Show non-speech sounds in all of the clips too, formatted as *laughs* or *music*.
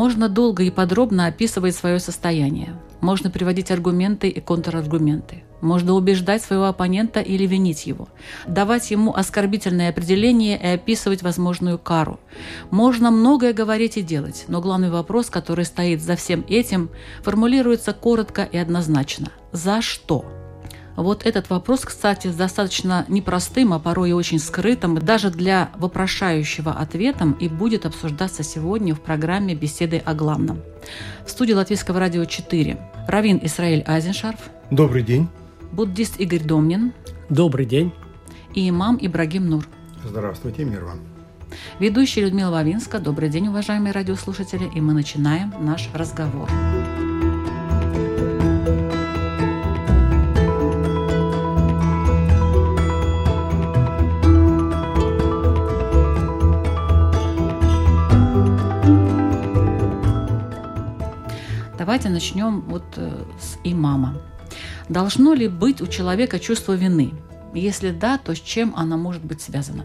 Можно долго и подробно описывать свое состояние. Можно приводить аргументы и контраргументы. Можно убеждать своего оппонента или винить его. Давать ему оскорбительное определение и описывать возможную кару. Можно многое говорить и делать, но главный вопрос, который стоит за всем этим, формулируется коротко и однозначно. За что? Вот этот вопрос, кстати, достаточно непростым, а порой и очень скрытым, даже для вопрошающего ответом, и будет обсуждаться сегодня в программе «Беседы о главном». В студии Латвийского радио 4 Равин Исраиль Айзеншарф. Добрый день. Буддист Игорь Домнин. Добрый день. И имам Ибрагим Нур. Здравствуйте, мир вам. Ведущая Людмила Вавинска. Добрый день, уважаемые радиослушатели. И мы начинаем наш разговор. Давайте начнем вот э, с имама. Должно ли быть у человека чувство вины? Если да, то с чем она может быть связана?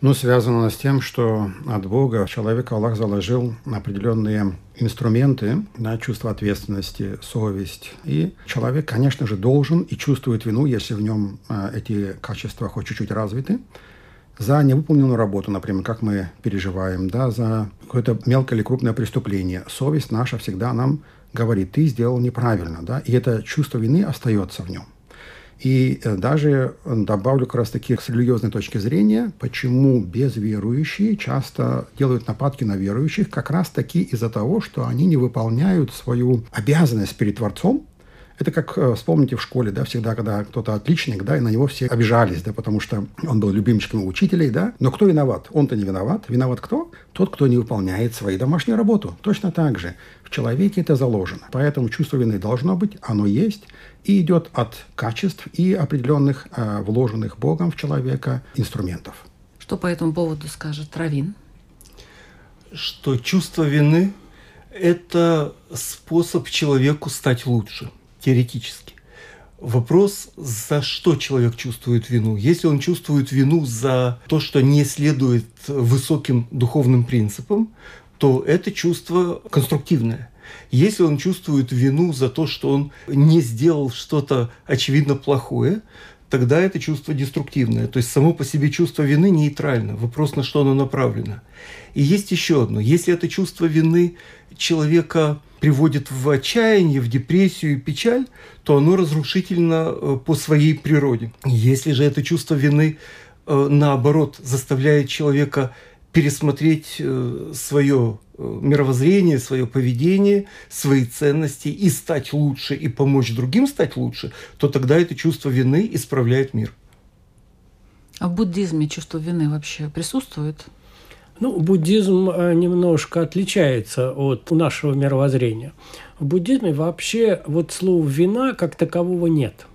Ну, связано с тем, что от Бога человека Аллах заложил определенные инструменты на чувство ответственности, совесть. И человек, конечно же, должен и чувствует вину, если в нем э, эти качества хоть чуть-чуть развиты за невыполненную работу, например, как мы переживаем, да, за какое-то мелкое или крупное преступление. Совесть наша всегда нам говорит, ты сделал неправильно, да, и это чувство вины остается в нем. И э, даже добавлю как раз таки с религиозной точки зрения, почему безверующие часто делают нападки на верующих, как раз таки из-за того, что они не выполняют свою обязанность перед Творцом, это как, э, вспомните, в школе, да, всегда, когда кто-то отличник, да, и на него все обижались, да, потому что он был любимчиком у учителей, да. Но кто виноват? Он-то не виноват. Виноват кто? Тот, кто не выполняет свою домашнюю работу. Точно так же. В человеке это заложено. Поэтому чувство вины должно быть, оно есть, и идет от качеств и определенных э, вложенных Богом в человека инструментов. Что по этому поводу скажет Равин? Что чувство вины – это способ человеку стать лучше – теоретически. Вопрос, за что человек чувствует вину. Если он чувствует вину за то, что не следует высоким духовным принципам, то это чувство конструктивное. Если он чувствует вину за то, что он не сделал что-то очевидно плохое, тогда это чувство деструктивное. То есть само по себе чувство вины нейтрально. Вопрос, на что оно направлено. И есть еще одно. Если это чувство вины человека приводит в отчаяние, в депрессию и печаль, то оно разрушительно э, по своей природе. Если же это чувство вины, э, наоборот, заставляет человека пересмотреть э, свое мировоззрение, свое поведение, свои ценности и стать лучше, и помочь другим стать лучше, то тогда это чувство вины исправляет мир. А в буддизме чувство вины вообще присутствует? Ну, буддизм э, немножко отличается от нашего мировоззрения. В буддизме вообще вот слова «вина» как такового нет.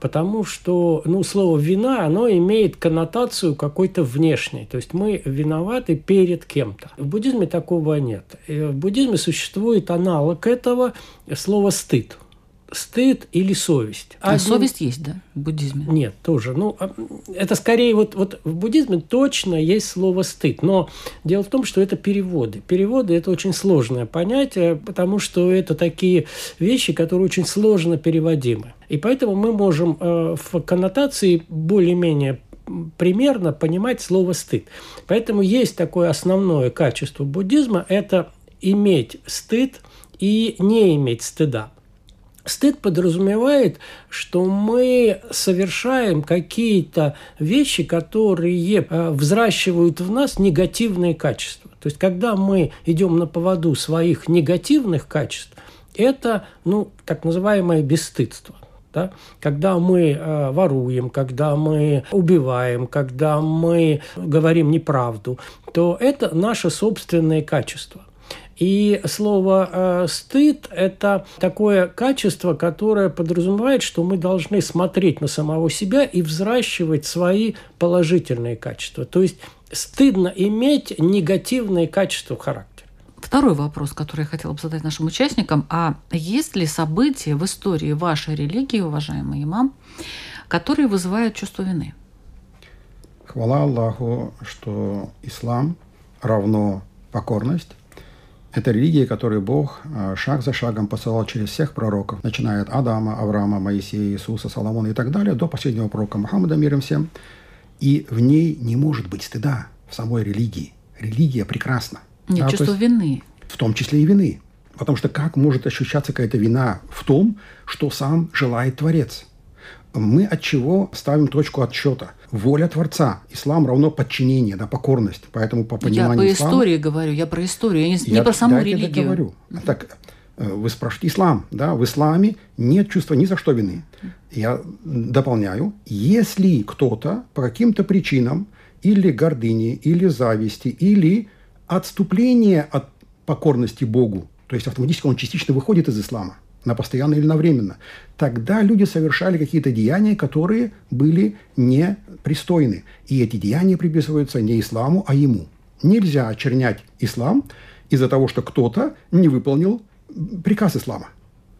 Потому что ну, слово «вина» оно имеет коннотацию какой-то внешней. То есть мы виноваты перед кем-то. В буддизме такого нет. В буддизме существует аналог этого слова «стыд» стыд или совесть. А Один... совесть есть, да, в буддизме? Нет, тоже. Ну, а, это скорее вот, вот в буддизме точно есть слово стыд. Но дело в том, что это переводы. Переводы – это очень сложное понятие, потому что это такие вещи, которые очень сложно переводимы. И поэтому мы можем э, в коннотации более-менее примерно понимать слово «стыд». Поэтому есть такое основное качество буддизма – это иметь стыд и не иметь стыда. Стыд подразумевает, что мы совершаем какие-то вещи, которые э, взращивают в нас негативные качества. То есть, когда мы идем на поводу своих негативных качеств, это, ну, так называемое бесстыдство. да? когда мы э, воруем, когда мы убиваем, когда мы говорим неправду, то это наше собственное качество. И слово э, стыд – это такое качество, которое подразумевает, что мы должны смотреть на самого себя и взращивать свои положительные качества. То есть стыдно иметь негативные качества в характере. Второй вопрос, который я хотела бы задать нашим участникам. А есть ли события в истории вашей религии, уважаемый имам, которые вызывают чувство вины? Хвала Аллаху, что ислам равно покорность. Это религия, которую Бог а, шаг за шагом посылал через всех пророков, начиная от Адама, Авраама, Моисея, Иисуса, Соломона и так далее, до последнего пророка Мухаммада, миром всем. И в ней не может быть стыда в самой религии. Религия прекрасна. Нет, Да, есть вины. В том числе и вины. Потому что как может ощущаться какая-то вина в том, что сам желает Творец? Мы от чего ставим точку отсчета? Воля Творца. Ислам равно подчинение, да, покорность. Поэтому по Я пониманию по ислама... истории говорю, я про историю, я не, не Я- про саму да, я религию. говорю. Так, э, вы спрашиваете ислам, да? В исламе нет чувства ни за что вины. Я дополняю. Если кто-то по каким-то причинам или гордыни, или зависти, или отступление от покорности Богу, то есть автоматически он частично выходит из ислама, на постоянно или на временно, тогда люди совершали какие-то деяния, которые были непристойны. И эти деяния приписываются не исламу, а ему. Нельзя очернять ислам из-за того, что кто-то не выполнил приказ ислама.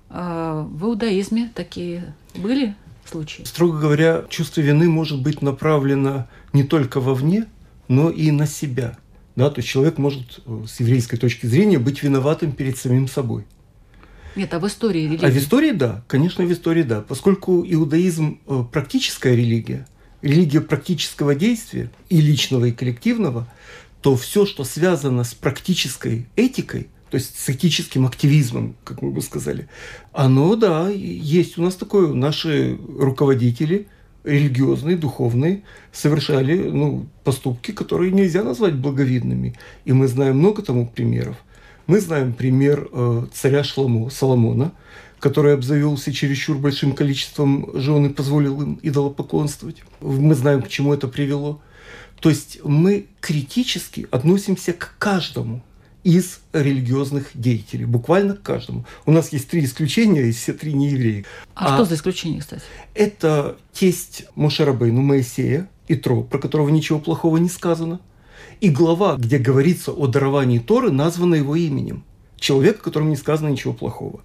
А в иудаизме такие были случаи? Строго говоря, чувство вины может быть направлено не только вовне, но и на себя. Да, то есть человек может э, с еврейской точки зрения быть виноватым перед самим собой. Нет, а в истории религии? А в истории да, конечно, в истории да. Поскольку иудаизм э, практическая религия, религия практического действия и личного, и коллективного, то все, что связано с практической этикой, то есть с этическим активизмом, как мы бы сказали, оно, да, есть у нас такое. Наши руководители религиозные, духовные, совершали ну, поступки, которые нельзя назвать благовидными. И мы знаем много тому примеров. Мы знаем пример э, царя Шламо, Соломона, который обзавелся чересчур большим количеством жен и позволил им идолопоклонствовать. Мы знаем, к чему это привело. То есть мы критически относимся к каждому из религиозных деятелей, буквально к каждому. У нас есть три исключения, и все три не евреи. А, что за исключение, кстати? Это тесть Мошерабейну Моисея, Итро, про которого ничего плохого не сказано. И глава, где говорится о даровании Торы, названа его именем. Человек, о котором не сказано ничего плохого.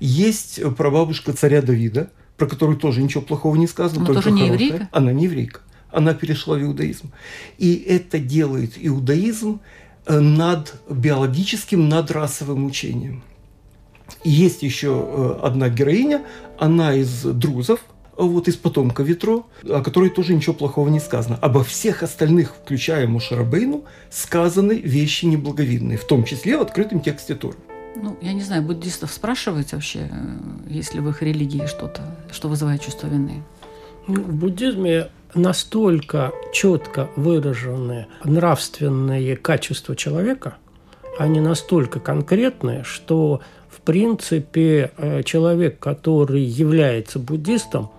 Есть прабабушка царя Давида, про которую тоже ничего плохого не сказано. Она только тоже не хорошее. еврейка? Она не еврейка. Она перешла в иудаизм. И это делает иудаизм э, над биологическим, над расовым учением. И есть еще э, одна героиня, она из друзов, вот из потомка Ветро, о которой тоже ничего плохого не сказано. Обо всех остальных, включая Мушарабейну, сказаны вещи неблаговидные, в том числе в открытом тексте Торы. Ну, я не знаю, буддистов спрашиваете вообще, э, есть ли в их религии что-то, что вызывает чувство вины? Ну, В буддизме настолько четко выражены нравственные качества человека, они настолько конкретные, что в принципе э, человек, который является буддистом,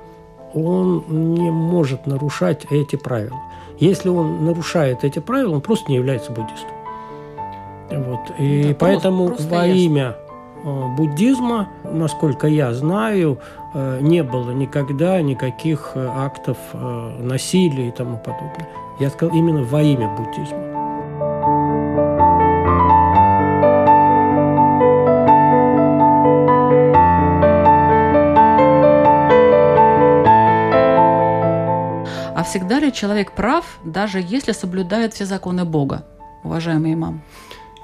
он не может нарушать эти правила. Если он нарушает эти правила, он просто не является буддистом. Вот. И Да, поэтому просто- просто во ясно. имя э, буддизма, насколько я знаю, э, не было никогда никаких э, актов насилия и тому подобное. Я сказал именно во имя буддизма. Всегда ли человек прав, даже если соблюдает все законы Бога, уважаемый имам?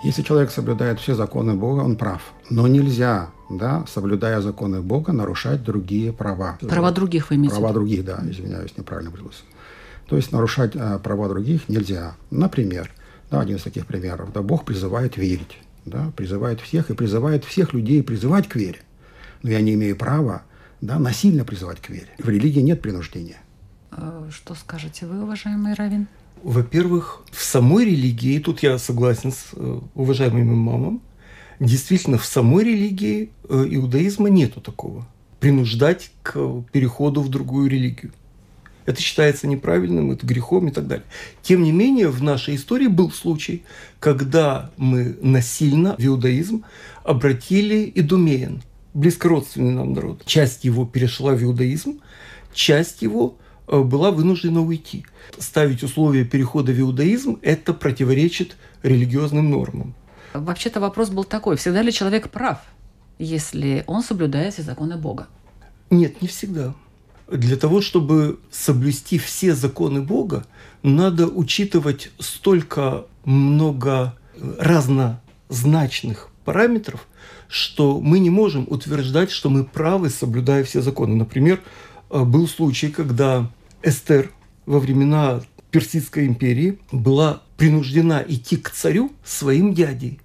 Если человек соблюдает все законы Бога, он прав. Но нельзя, да, соблюдая законы Бога, нарушать другие права. Права других вы имеете Права других, да, извиняюсь, неправильно выразился. То есть нарушать а, права других нельзя. Например, да, один из таких примеров, да, Бог призывает верить, да, призывает всех и призывает всех людей призывать к вере. Но я не имею права, да, насильно призывать к вере. В религии нет принуждения. Э, Что скажете вы, уважаемый Равин? Во-первых, в самой религии, тут я согласен с э, уважаемым имамом, действительно в самой религии э, иудаизма нету такого. принуждать к переходу в другую религию. Это считается неправильным, это грехом и так далее. Тем не менее, в нашей истории был случай, когда мы насильно в иудаизм обратили идумеян, близкородственный нам народ. Часть его перешла в иудаизм, часть его была вынуждена уйти. Ставить условия перехода в иудаизм – это противоречит религиозным нормам. Вообще-то вопрос был такой, всегда ли человек прав, если он соблюдает все законы Бога? Нет, не всегда. Для того, чтобы соблюсти все законы Бога, надо учитывать столько много разнозначных параметров, что мы не можем утверждать, что мы правы, соблюдая все законы. Например, э, был случай, когда Эстер во времена Персидской империи была принуждена идти к царю своим дядей.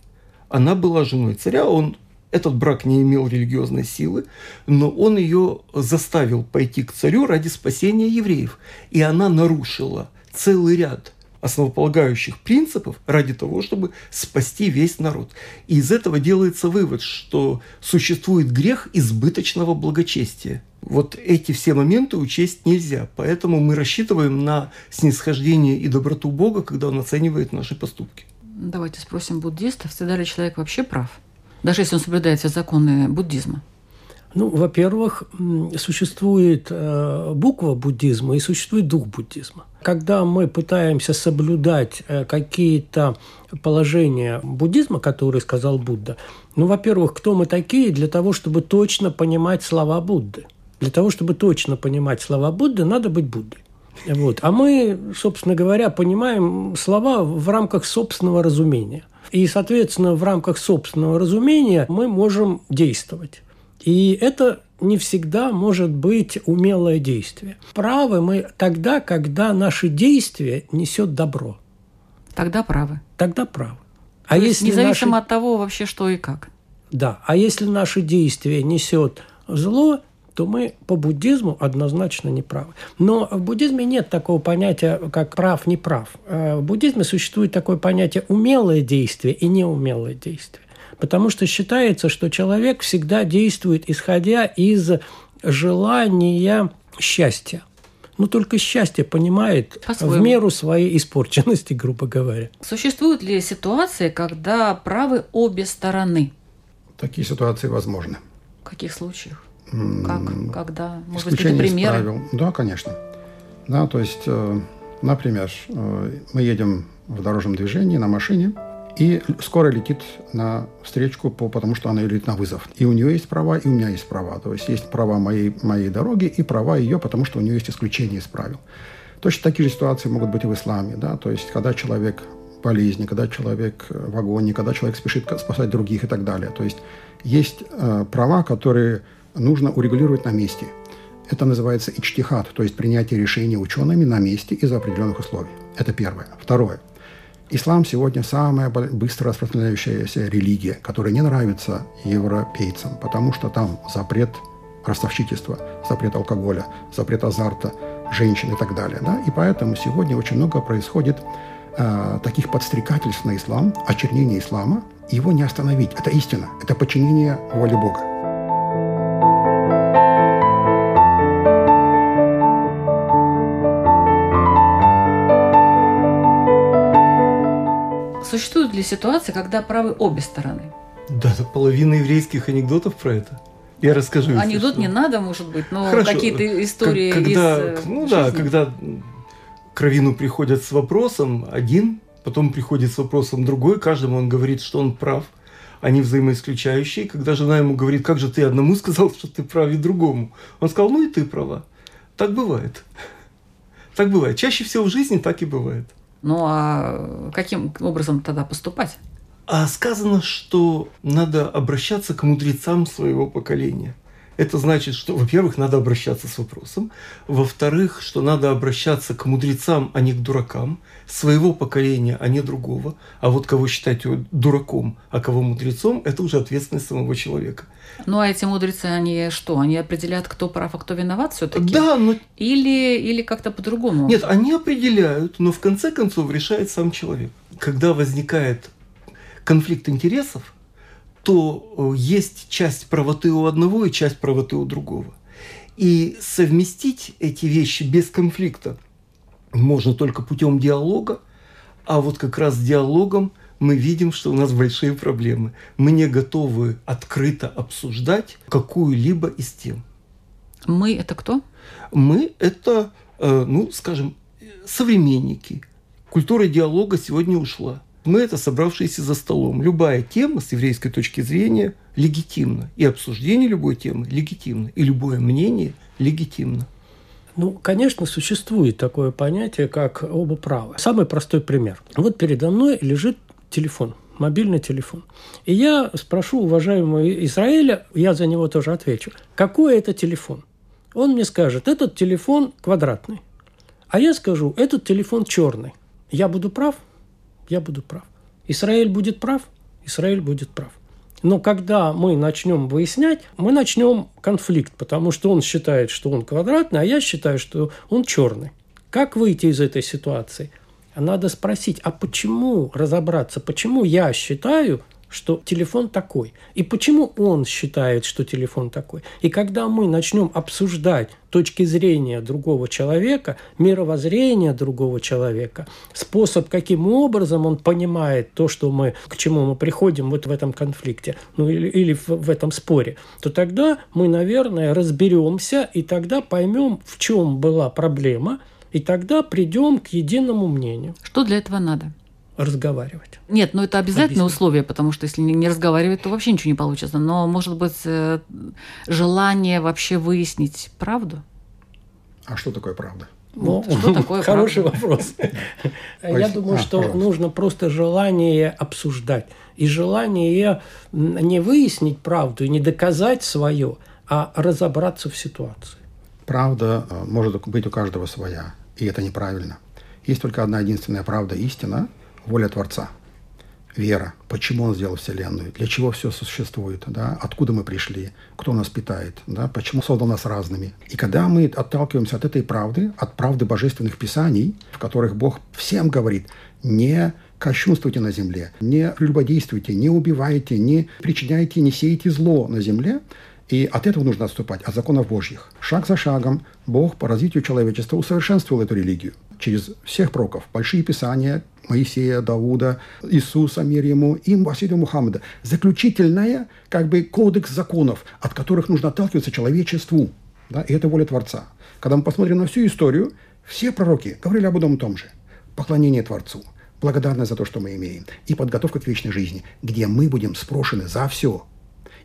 Она была женой царя, он этот брак не имел религиозной силы, но он ее заставил пойти к царю ради спасения евреев. И она нарушила целый ряд основополагающих принципов ради того, чтобы спасти весь народ. И из этого делается вывод, что существует грех избыточного благочестия. Вот эти все моменты учесть нельзя, поэтому мы рассчитываем на снисхождение и доброту Бога, когда Он оценивает наши поступки. Давайте спросим буддистов, всегда ли человек вообще прав? Даже если он соблюдает все законы буддизма. Ну, во-первых, существует э, буква буддизма и существует дух буддизма. Когда мы пытаемся соблюдать э, какие-то положения буддизма, которые сказал Будда, ну, во-первых, кто мы такие для того, чтобы точно понимать слова Будды? Для того, чтобы точно понимать слова Будды, надо быть Буддой. Вот. А мы, собственно говоря, понимаем слова в рамках собственного разумения. И, соответственно, в рамках собственного разумения мы можем действовать. И это не всегда может быть умелое действие. Правы мы тогда, когда наше действие несет добро. Тогда правы. Тогда правы. А То если независимо наши... от того вообще что и как. Да. А если наше действие несет зло, то мы по буддизму однозначно не правы. Но в буддизме нет такого понятия, как прав-неправ. Э, в буддизме существует такое понятие умелое действие и неумелое действие. Потому что считается, что человек всегда действует, исходя из желания счастья. Ну, только счастье понимает в меру своей испорченности, грубо говоря. Существуют ли ситуации, когда правы обе стороны? Такие ситуации возможны. В каких случаях? Как, когда? Может быть, какие примеры? правил. Да, конечно. Да, то есть, э, например, э, мы едем в дорожном движении на машине, и скоро летит на встречку, по, потому что она летит на вызов. И у нее есть права, и у меня есть права. То есть есть права моей, моей дороги и права ее, потому что у нее есть исключение из правил. Точно такие же ситуации могут быть и в исламе. Да? То есть когда человек в болезни, когда человек в агонии, когда человек спешит спасать других и так далее. То есть есть э, права, которые нужно урегулировать на месте. Это называется ичтихат, то есть принятие решений учеными на месте из определенных условий. Это первое. Второе. Ислам сегодня самая быстро распространяющаяся религия, которая не нравится европейцам, потому что там запрет ростовщичества, запрет алкоголя, запрет азарта, женщин и так далее. Да? И поэтому сегодня очень много происходит э, таких подстрекательств на ислам, очернения ислама. Его не остановить. Это истина. Это подчинение воле Бога. Существуют ли ситуации, когда правы обе стороны? Да, половина еврейских анекдотов про это. Я расскажу. Анекдот не надо, может быть, но какие-то истории когда, из э, Ну жизни. да, когда к Равину приходят с вопросом один, потом приходит с вопросом другой, каждому он говорит, что он прав. Они взаимоисключающие. Когда жена ему говорит, как же ты одному *laughs* сказал, что ты прав, и другому. Он сказал, ну и ты права. Так бывает. Так бывает. Чаще всего в жизни так и бывает. Ну а каким образом тогда поступать? А сказано, что надо обращаться к мудрецам своего поколения. Это значит, что, во-первых, надо обращаться с вопросом, во-вторых, что надо обращаться к мудрецам, а не к дуракам, своего поколения, а не другого. А вот кого считать дураком, а кого мудрецом, это уже ответственность самого человека. Ну а эти мудрецы, они что? Они определяют, кто прав, а кто виноват все-таки? Да, но... Или, или как-то по-другому? Нет, они определяют, но в конце концов решает сам человек. Когда возникает конфликт интересов, то э, есть часть правоты у одного и часть правоты у другого. И совместить эти вещи без конфликта можно только путем диалога, а вот как раз диалогом мы видим, что у нас большие проблемы. Мы не готовы открыто обсуждать какую-либо из тем. Мы – это кто? Мы – это, э, ну, скажем, современники. Культура диалога сегодня ушла. Мы – это собравшиеся за столом. Любая тема с еврейской точки зрения легитимна. И обсуждение любой темы легитимно. И любое мнение легитимно. Ну, конечно, существует такое понятие, как оба права. Самый простой пример. Вот передо мной лежит телефон, мобильный телефон. И я спрошу уважаемого Израиля, я за него тоже отвечу, какой это телефон? Он мне скажет, этот телефон квадратный. А я скажу, этот телефон черный. Я буду прав? Я буду прав. Израиль будет прав? Израиль будет прав. Но когда мы начнем выяснять, мы начнем конфликт, потому что он считает, что он квадратный, а я считаю, что он черный. Как выйти из этой ситуации? Надо спросить, а почему разобраться, почему я считаю, что телефон такой. И почему он считает, что телефон такой. И когда мы начнем обсуждать точки зрения другого человека, мировоззрение другого человека, способ, каким образом он понимает то, что мы, к чему мы приходим вот в этом конфликте, ну или, или в, в этом споре, то тогда мы, наверное, разберемся и тогда поймем, в чем была проблема, и тогда придем к единому мнению. Что для этого надо? Разговаривать. Нет, ну это обязательное Объяснить. условие, потому что если не разговаривать, то вообще ничего не получится. Но, может быть, э, желание вообще выяснить правду? А что такое правда? Ну, что такое *laughs* хороший вопрос. Я думаю, что нужно просто желание обсуждать. И желание не выяснить правду и не доказать свое, а разобраться в ситуации. Правда э, может быть у каждого своя, и это неправильно. Есть только одна единственная правда, истина, воля Творца, вера, почему Он сделал Вселенную, для чего все существует, да, откуда мы пришли, кто нас питает, да, почему создал нас разными. И когда мы отталкиваемся от этой правды, от правды божественных писаний, в которых Бог всем говорит, не кощунствуйте на земле, не прелюбодействуйте, не убивайте, не причиняйте, не сейте зло на земле, и от этого нужно отступать, от законов Божьих. Шаг за шагом Бог по развитию человечества усовершенствовал эту религию через всех пророков. Большие писания Моисея, Давуда, Иисуса, мир ему, и Василия Мухаммада. Заключительная, как бы, кодекс законов, от которых нужно отталкиваться человечеству. Да? И это воля Творца. Когда мы посмотрим на всю историю, все пророки говорили об одном и том же. Поклонение Творцу, благодарность за то, что мы имеем, и подготовка к вечной жизни, где мы будем спрошены за все.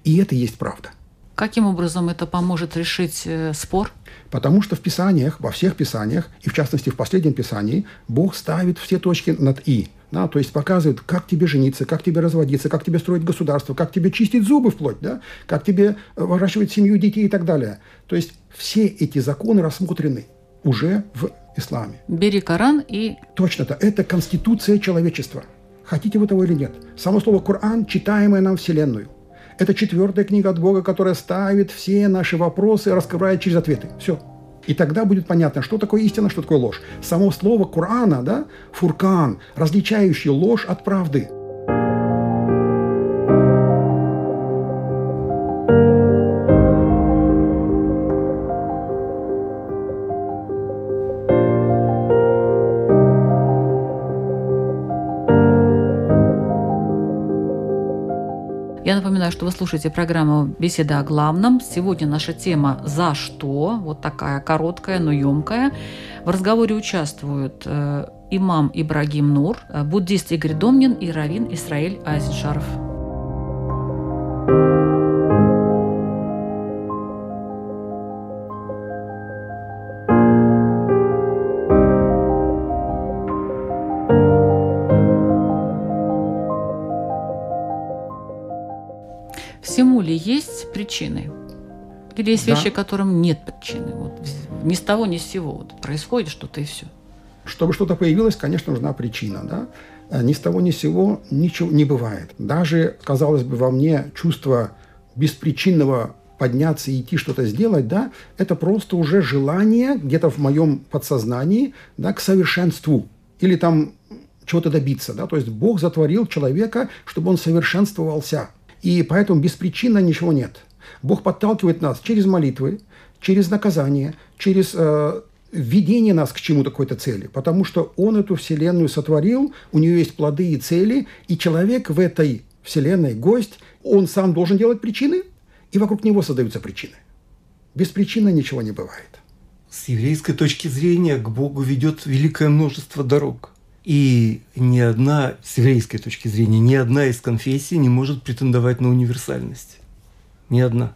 И это и есть правда – Каким образом это поможет решить э, спор? Потому что в Писаниях, во всех Писаниях, и в частности в последнем Писании, Бог ставит все точки над «и». Да, то есть показывает, как тебе жениться, как тебе разводиться, как тебе строить государство, как тебе чистить зубы вплоть, да, как тебе э, выращивать семью, детей и так далее. То есть все эти законы рассмотрены уже в исламе. Бери Коран и... Точно-то. Это конституция человечества. Хотите вы того или нет. Само слово Коран, читаемое нам Вселенную. Это четвертая книга от Бога, которая ставит все наши вопросы раскрывает через ответы. Все. И тогда будет понятно, что такое истина, что такое ложь. Само слово Корана, да, фуркан, различающий ложь от правды – что вы слушаете программу «Беседа о главном». Сегодня наша тема «За что?». Вот такая короткая, но емкая. В разговоре участвуют э, имам Ибрагим Нур, э, буддист Игорь Домнин и раввин Исраиль Айзеншаров. Причины? Или есть да. вещи, которым нет причины? Вот, ни с того, ни с сего. Вот, происходит что-то и все. Чтобы что-то появилось, конечно, нужна причина. Да? А ни с того, ни с сего ничего не бывает. Даже, казалось бы, во мне чувство беспричинного подняться и идти что-то сделать, да, это просто уже желание где-то в моем подсознании, да, к совершенству или там чего-то добиться, да, то есть Бог затворил человека, чтобы он совершенствовался – И поэтому беспричинно ничего нет. Бог подталкивает нас через молитвы, через наказание, через э, введение нас к чему-то, какой-то цели. Потому что Он эту Вселенную сотворил, у нее есть плоды и цели, и человек в этой Вселенной, гость, он сам должен делать причины, и вокруг него создаются причины. Без причины ничего не бывает. С еврейской точки зрения к Богу ведет великое множество дорог. И ни одна, с еврейской точки зрения, ни одна из конфессий не может претендовать на универсальность. Ни одна.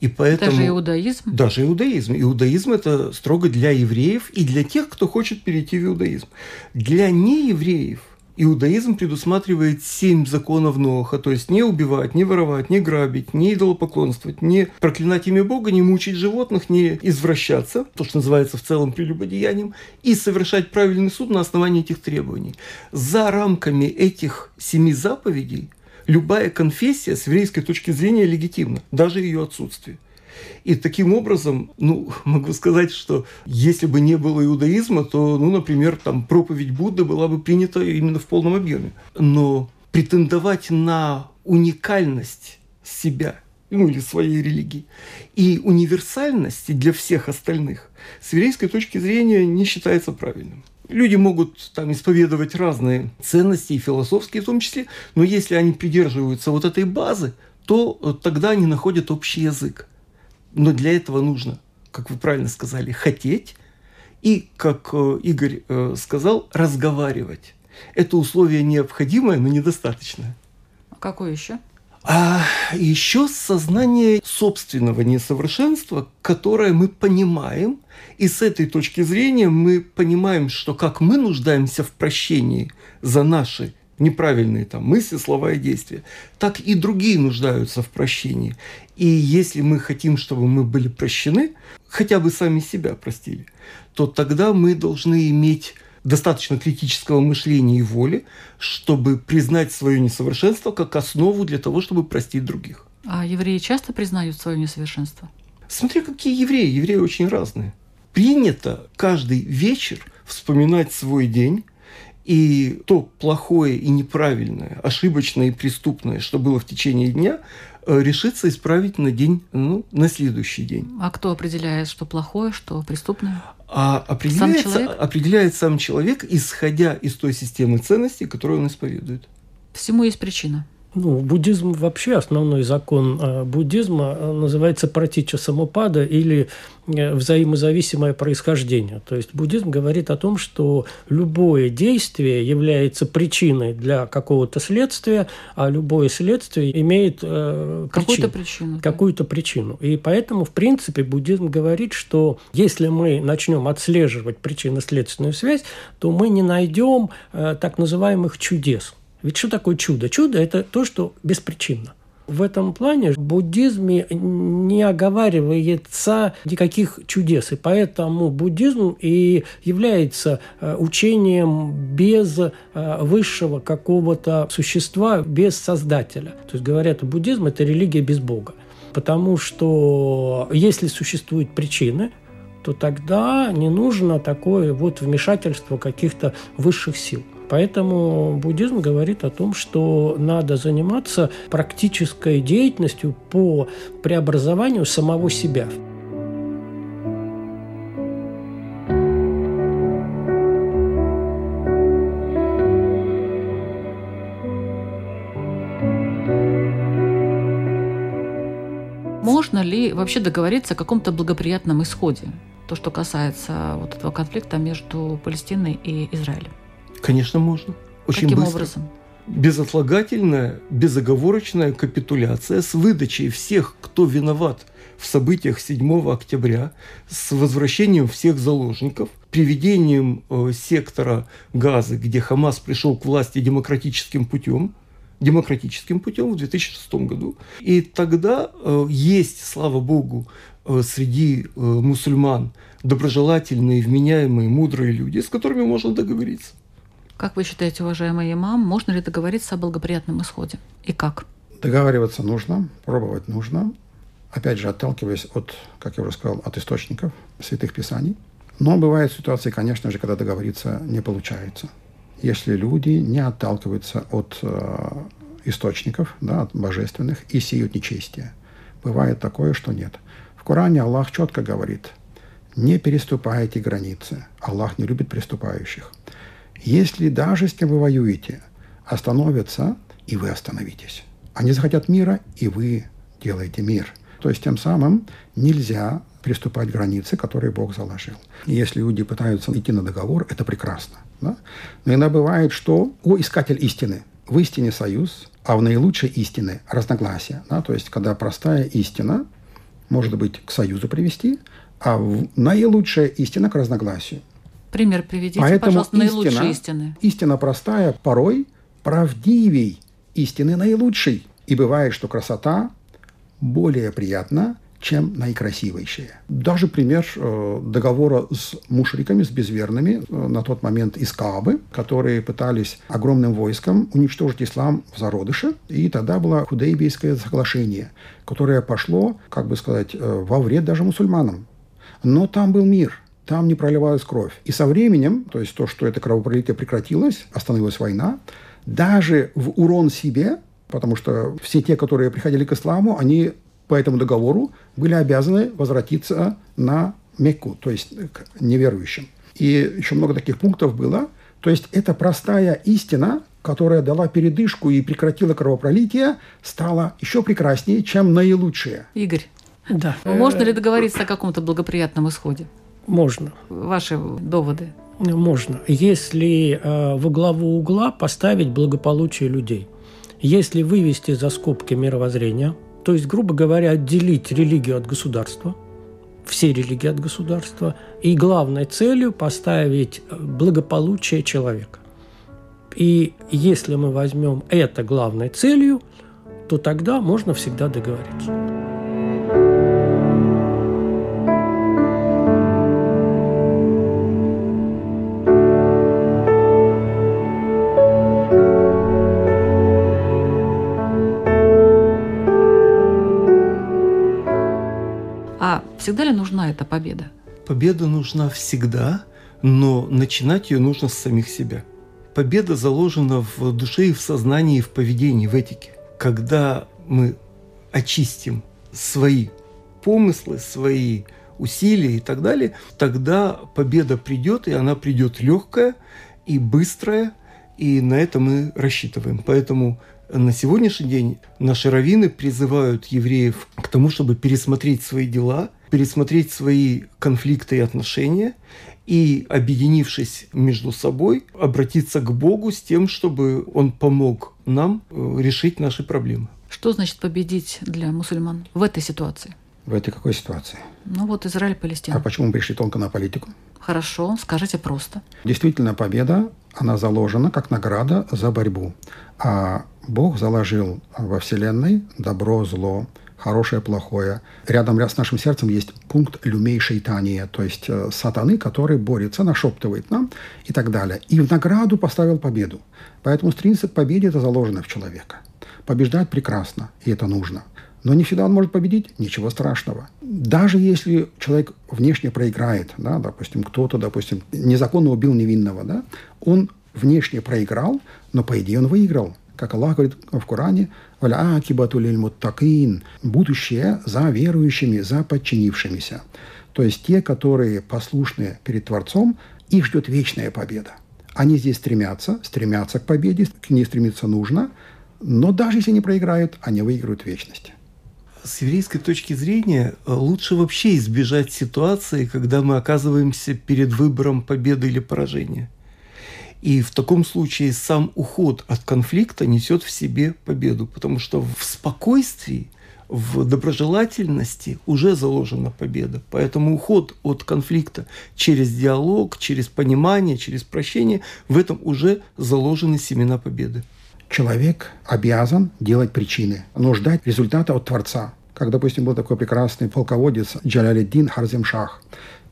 И поэтому, даже иудаизм? Даже иудаизм. Иудаизм – это строго для евреев и для тех, кто хочет перейти в иудаизм. Для неевреев – Иудаизм предусматривает семь законов Ноха, то есть не убивать, не воровать, не грабить, не идолопоклонствовать, не проклинать имя Бога, не мучить животных, не извращаться, то, что называется в целом прелюбодеянием, и совершать правильный суд на основании этих требований. За рамками этих семи заповедей любая конфессия с еврейской точки зрения легитимна, даже ее отсутствие. И таким образом, ну, *laughs* могу сказать, что если бы не было иудаизма, то, ну, например, там проповедь Будды была бы принята именно в полном объеме. Но претендовать на уникальность себя ну или своей религии, и универсальности для всех остальных с еврейской точки зрения не считается правильным. Люди могут там исповедовать разные ценности, и философские в том числе, но если они придерживаются вот этой базы, то тогда они находят общий язык. Но для этого нужно, как вы правильно сказали, хотеть и, как э, Игорь э, сказал, разговаривать. Это условие необходимое, но недостаточное. А какое еще? А еще сознание собственного несовершенства, которое мы понимаем, и с этой точки зрения мы понимаем, что как мы нуждаемся в прощении за наши неправильные там мысли, слова и действия, так и другие нуждаются в прощении. И если мы хотим, чтобы мы были прощены, хотя бы сами себя простили, то тогда мы должны иметь достаточно критического мышления и воли, чтобы признать свое несовершенство как основу для того, чтобы простить других. А евреи часто признают свое несовершенство? Смотри, какие евреи. Евреи очень разные. Принято каждый вечер вспоминать свой день, и то плохое и неправильное, ошибочное и преступное, что было в течение дня, э, решится исправить на день, ну, на следующий день. А кто определяет, что плохое, что преступное? А определяется, сам человек? определяет сам человек, исходя из той системы ценностей, которую он исповедует. Всему есть причина. Ну, буддизм вообще основной закон э, буддизма э, называется пратича самопада или э, взаимозависимое происхождение. То есть буддизм говорит о том, что любое действие является причиной для какого-то следствия, а любое следствие имеет э, какую-то причину. Какую-то да. причину. И поэтому, в принципе, буддизм говорит, что если мы начнем отслеживать причинно-следственную связь, то мы не найдем э, так называемых чудес. Ведь что такое чудо? Чудо – это то, что беспричинно. В этом плане в буддизме не оговаривается никаких чудес, и поэтому буддизм и является э, учением без э, высшего какого-то существа, без создателя. То есть говорят, буддизм – это религия без Бога. Потому что если существуют причины, то тогда не нужно такое вот вмешательство каких-то высших сил. Поэтому буддизм говорит о том, что надо заниматься практической деятельностью по преобразованию самого себя. Можно ли вообще договориться о каком-то благоприятном исходе? То, что касается вот этого конфликта между Палестиной и Израилем. Конечно, можно. Очень Каким быстро. образом? Безотлагательная, безоговорочная капитуляция с выдачей всех, кто виноват в событиях 7 октября, с возвращением всех заложников, приведением э, сектора Газы, где Хамас пришел к власти демократическим путем, демократическим путем в 2006 году. И тогда э, есть, слава богу, э, среди э, мусульман доброжелательные, вменяемые, мудрые люди, с которыми можно договориться. Как вы считаете, уважаемый имам, можно ли договориться о благоприятном исходе? И как? Договариваться нужно, пробовать нужно. Опять же, отталкиваясь от, как я уже сказал, от источников святых писаний. Но бывают ситуации, конечно же, когда договориться не получается. Если люди не отталкиваются от э, источников, да, божественных, и сеют нечестие. Бывает такое, что нет. В Коране Аллах четко говорит, не переступайте границы. Аллах не любит приступающих. Если даже кем вы воюете, остановятся, и вы остановитесь. Они захотят мира, и вы делаете мир. То есть тем самым нельзя приступать к границе, которые Бог заложил. Если люди пытаются идти на договор, это прекрасно. Да? Но иногда бывает, что о, искатель истины, в истине союз, а в наилучшей истине разногласия. Да? То есть, когда простая истина может быть к союзу привести, а в наилучшая истина к разногласию. Пример приведите, Поэтому пожалуйста, истина, наилучшие истины. Истина простая порой правдивей истины наилучшей. И бывает, что красота более приятна, чем наикрасивейшее. Даже пример э, договора с мушриками, с безверными, э, на тот момент из Каабы, которые пытались огромным войском уничтожить ислам в зародыше. И тогда было худейбийское соглашение, которое пошло, как бы сказать, э, во вред даже мусульманам. Но там был мир – там не проливалась кровь. И со временем, то есть то, что это кровопролитие прекратилось, остановилась война, даже в урон себе, потому что все те, которые приходили к исламу, они по этому договору были обязаны возвратиться на Мекку, то есть к неверующим. И еще много таких пунктов было. То есть это простая истина, которая дала передышку и прекратила кровопролитие, стала еще прекраснее, чем наилучшее. Игорь, Да. можно ли договориться о каком-то благоприятном исходе? Можно. Ваши доводы. Можно. Если э, во главу угла поставить благополучие людей. Если вывести за скобки мировоззрения, то есть, грубо говоря, отделить религию от государства, все религии от государства, и главной целью поставить э, благополучие человека. И если мы возьмем это главной целью, то тогда можно всегда договориться. Всегда ли нужна эта победа? Победа нужна всегда, но начинать ее нужно с самих себя. Победа заложена в душе и в сознании, и в поведении, в этике. Когда мы очистим свои помыслы, свои усилия и так далее, тогда победа придет, и она придет легкая и быстрая, и на это мы рассчитываем. Поэтому на сегодняшний день наши раввины призывают евреев к тому, чтобы пересмотреть свои дела, пересмотреть свои конфликты и отношения и, объединившись между собой, обратиться к Богу с тем, чтобы Он помог нам э, решить наши проблемы. Что значит победить для мусульман в этой ситуации? В этой какой ситуации? Ну вот Израиль, Палестина. А почему мы пришли тонко на политику? Хорошо, скажите просто. Действительно, победа, она заложена как награда за борьбу. А Бог заложил во Вселенной добро, зло, хорошее, плохое. Рядом с нашим сердцем есть пункт люмей шейтания, то есть э, сатаны, который борется, нашептывает нам и так далее. И в награду поставил победу. Поэтому стремиться к победе – это заложено в человека. Побеждать прекрасно, и это нужно. Но не всегда он может победить, ничего страшного. Даже если человек внешне проиграет, да, допустим, кто-то, допустим, незаконно убил невинного, да, он внешне проиграл, но по идее он выиграл. Как Аллах говорит в Коране, «Валя-акибату лиль-муттакин» – будущее за верующими, за подчинившимися. То есть те, которые послушны перед Творцом, их ждет вечная победа. Они здесь стремятся, стремятся к победе, к ней стремиться нужно, но даже если они проиграют, они выиграют вечность. С еврейской точки зрения э, лучше вообще избежать ситуации, когда мы оказываемся перед выбором победы или поражения. И в таком случае сам уход от конфликта несет в себе победу, потому что в спокойствии, в доброжелательности уже заложена победа. Поэтому уход от конфликта через диалог, через понимание, через прощение, в этом уже заложены семена победы. Человек обязан делать причины, но ждать результата от Творца. Как, допустим, был такой прекрасный полководец Джалялиддин Харземшах.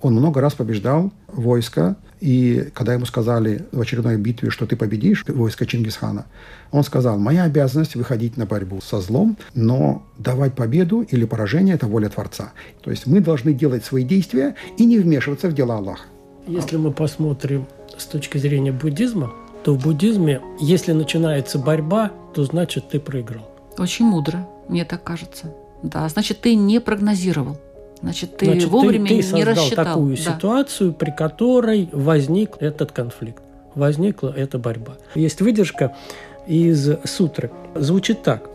Он много раз побеждал войско, и когда ему сказали в очередной битве, что ты победишь войско Чингисхана, он сказал, моя обязанность выходить на борьбу со злом, но давать победу или поражение – это воля Творца. То есть мы должны делать свои действия и не вмешиваться в дела Аллаха. Если мы посмотрим с точки зрения буддизма, то в буддизме, если начинается борьба, то значит ты проиграл. Очень мудро, мне так кажется. Да, значит, ты не прогнозировал. Значит, ты Значит, вовремя ты, ты не создал рассчитал. такую Да. ситуацию, при которой возник этот конфликт, возникла эта борьба. Есть выдержка из сутры. Звучит так.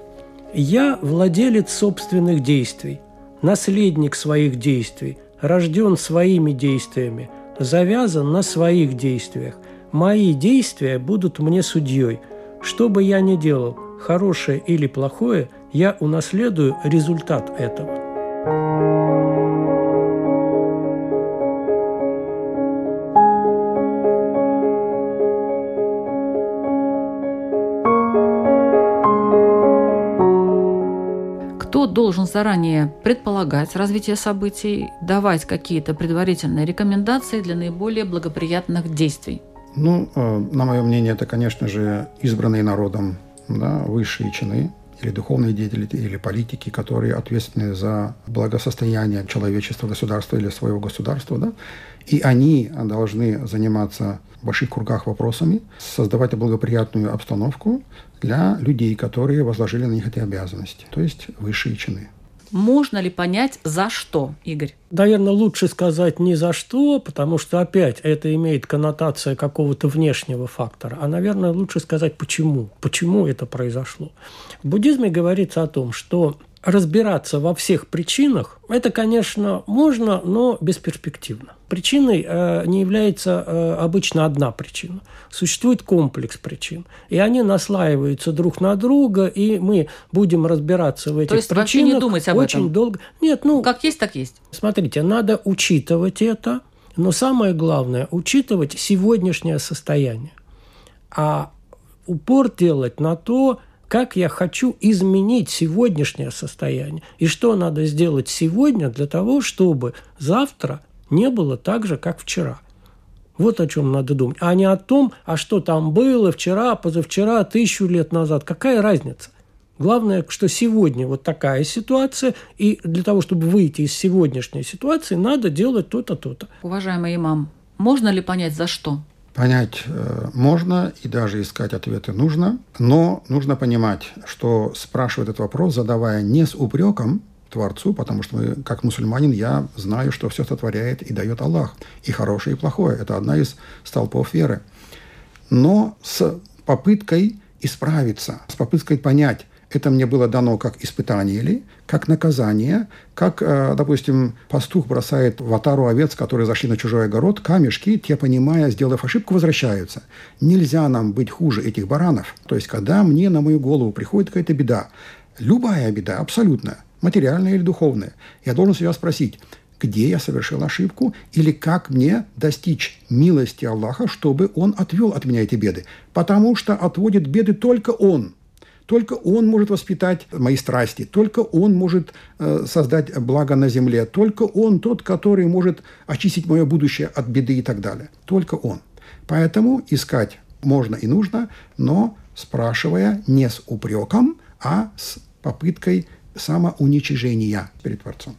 «Я владелец собственных действий, наследник своих действий, рожден своими действиями, завязан на своих действиях. Мои действия будут мне судьей. Что бы я ни делал, хорошее или плохое, я унаследую результат этого». Кто должен заранее предполагать развитие событий, давать какие-то предварительные рекомендации для наиболее благоприятных действий? Ну, э, на мое мнение, это, конечно же, избранные народом да, высшие чины или духовные деятели, или политики, которые ответственны за благосостояние человечества, государства или своего государства. Да? И они должны заниматься в больших кругах вопросами, создавать благоприятную обстановку для людей, которые возложили на них эти обязанности, то есть высшие чины. Можно ли понять, за что, Игорь? Наверное, лучше сказать ни за что, потому что опять это имеет коннотация какого-то внешнего фактора. А, наверное, лучше сказать почему. Почему это произошло. В буддизме говорится о том, что разбираться во всех причинах, это, конечно, можно, но бесперспективно. Причиной э, не является э, обычно одна причина. Существует комплекс причин. И они наслаиваются друг на друга, и мы будем разбираться в этих То есть причинах не думать об очень этом? долго. Нет, ну, Как есть, так есть. Смотрите, надо учитывать это, но самое главное – учитывать сегодняшнее состояние. А упор делать на то, как я хочу изменить сегодняшнее состояние. И что надо сделать сегодня для того, чтобы завтра не было так же, как вчера. Вот о чем надо думать. А не о том, а что там было вчера, позавчера, тысячу лет назад. Какая разница? Главное, что сегодня вот такая ситуация, и для того, чтобы выйти из сегодняшней ситуации, надо делать то-то, то-то. Уважаемый имам, можно ли понять, за что? Понять э, можно и даже искать ответы нужно, но нужно понимать, что спрашивает этот вопрос, задавая не с упреком Творцу, потому что мы, как мусульманин, я знаю, что все сотворяет и дает Аллах, и хорошее, и плохое. Это одна из столпов веры. Но с попыткой исправиться, с попыткой понять, это мне было дано как испытание ли, как наказание, как, э, допустим, пастух бросает в отару овец, которые зашли на чужой огород, камешки, те, понимая, сделав ошибку, возвращаются. Нельзя нам быть хуже этих баранов. То есть, когда мне на мою голову приходит какая-то беда, любая беда, абсолютно, материальная или духовная, я должен себя спросить, где я совершил ошибку или как мне достичь милости Аллаха, чтобы Он отвел от меня эти беды. Потому что отводит беды только Он. Только Он может воспитать мои страсти, только Он может э, создать благо на земле, только Он тот, который может очистить мое будущее от беды и так далее. Только Он. Поэтому искать можно и нужно, но спрашивая не с упреком, а с попыткой самоуничижения перед Творцом.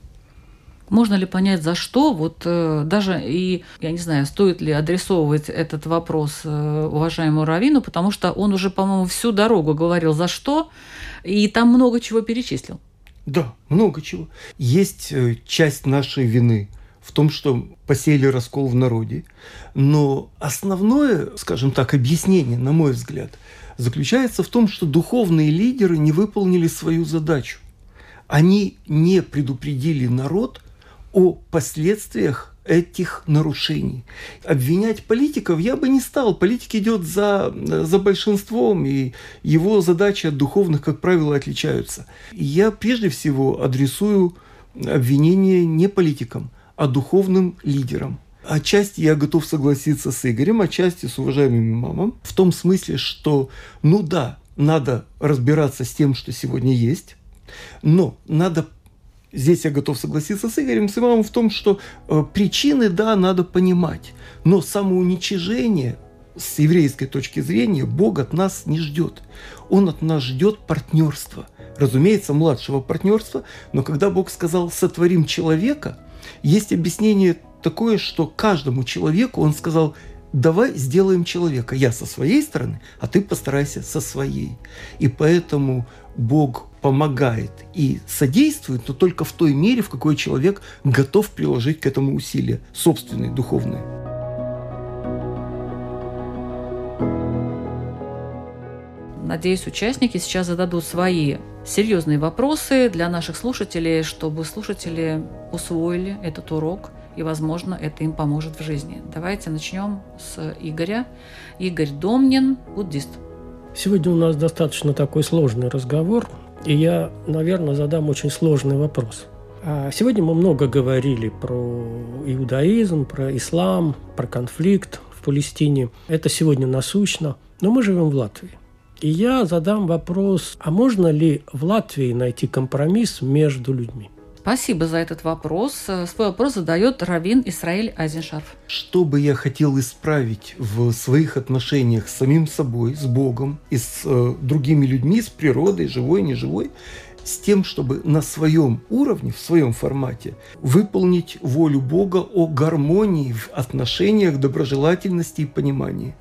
Можно ли понять, за что? Вот э, даже и, я не знаю, стоит ли адресовывать этот вопрос э, уважаемому Равину, потому что он уже, по-моему, всю дорогу говорил, за что, и там много чего перечислил. Да, много чего. Есть э, часть нашей вины в том, что посеяли раскол в народе. Но основное, скажем так, объяснение, на мой взгляд, заключается в том, что духовные лидеры не выполнили свою задачу. Они не предупредили народ о последствиях этих нарушений. Обвинять политиков я бы не стал. Политик идет за, за большинством, и его задачи от духовных, как правило, отличаются. Я прежде всего адресую обвинение не политикам, а духовным лидерам. Отчасти я готов согласиться с Игорем, отчасти с уважаемым мамом, в том смысле, что, ну да, надо разбираться с тем, что сегодня есть, но надо Здесь я готов согласиться с Игорем, с имамом в том, что э, причины, да, надо понимать, но самоуничижение с еврейской точки зрения Бог от нас не ждет. Он от нас ждет партнерства. Разумеется, младшего партнерства, но когда Бог сказал «сотворим человека», есть объяснение такое, что каждому человеку Он сказал давай сделаем человека. Я со своей стороны, а ты постарайся со своей. И поэтому Бог помогает и содействует, но только в той мере, в какой человек готов приложить к этому усилия собственные, духовные. Надеюсь, участники сейчас зададут свои серьезные вопросы для наших слушателей, чтобы слушатели усвоили этот урок, и, возможно, это им поможет в жизни. Давайте начнем с Игоря. Игорь Домнин, буддист. Сегодня у нас достаточно такой сложный разговор, и я, наверное, задам очень сложный вопрос. А сегодня мы много говорили про иудаизм, про ислам, про конфликт в Палестине. Это сегодня насущно. Но мы живем в Латвии. И я задам вопрос, а можно ли в Латвии найти компромисс между людьми? Спасибо за этот вопрос. Свой вопрос задает Равин Исраиль Айзеншарф. Что бы я хотел исправить в своих отношениях с самим собой, с Богом и с э, другими людьми, с природой, живой, неживой, с тем, чтобы на своем уровне, в своем формате выполнить волю Бога о гармонии в отношениях, доброжелательности и понимании.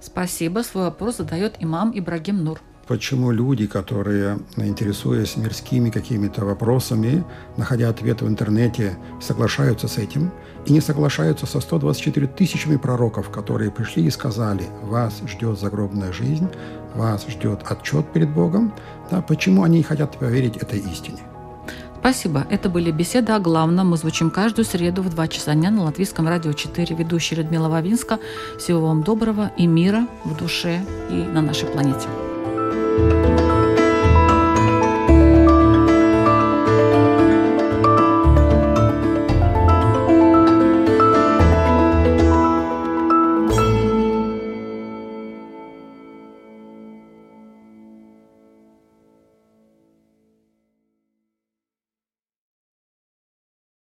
Спасибо. Свой вопрос задает имам Ибрагим Нур. Почему люди, которые, интересуясь мирскими какими-то вопросами, находя ответы в интернете, соглашаются с этим и не соглашаются со 124 тысячами пророков, которые пришли и сказали, вас ждет загробная жизнь, вас ждет отчет перед Богом, да, почему они хотят поверить этой истине? Спасибо. Это были беседы о главном. Мы звучим каждую среду в 2 часа дня на Латвийском радио 4. Ведущая Людмила Вавинска. Всего вам доброго и мира в душе и на нашей планете.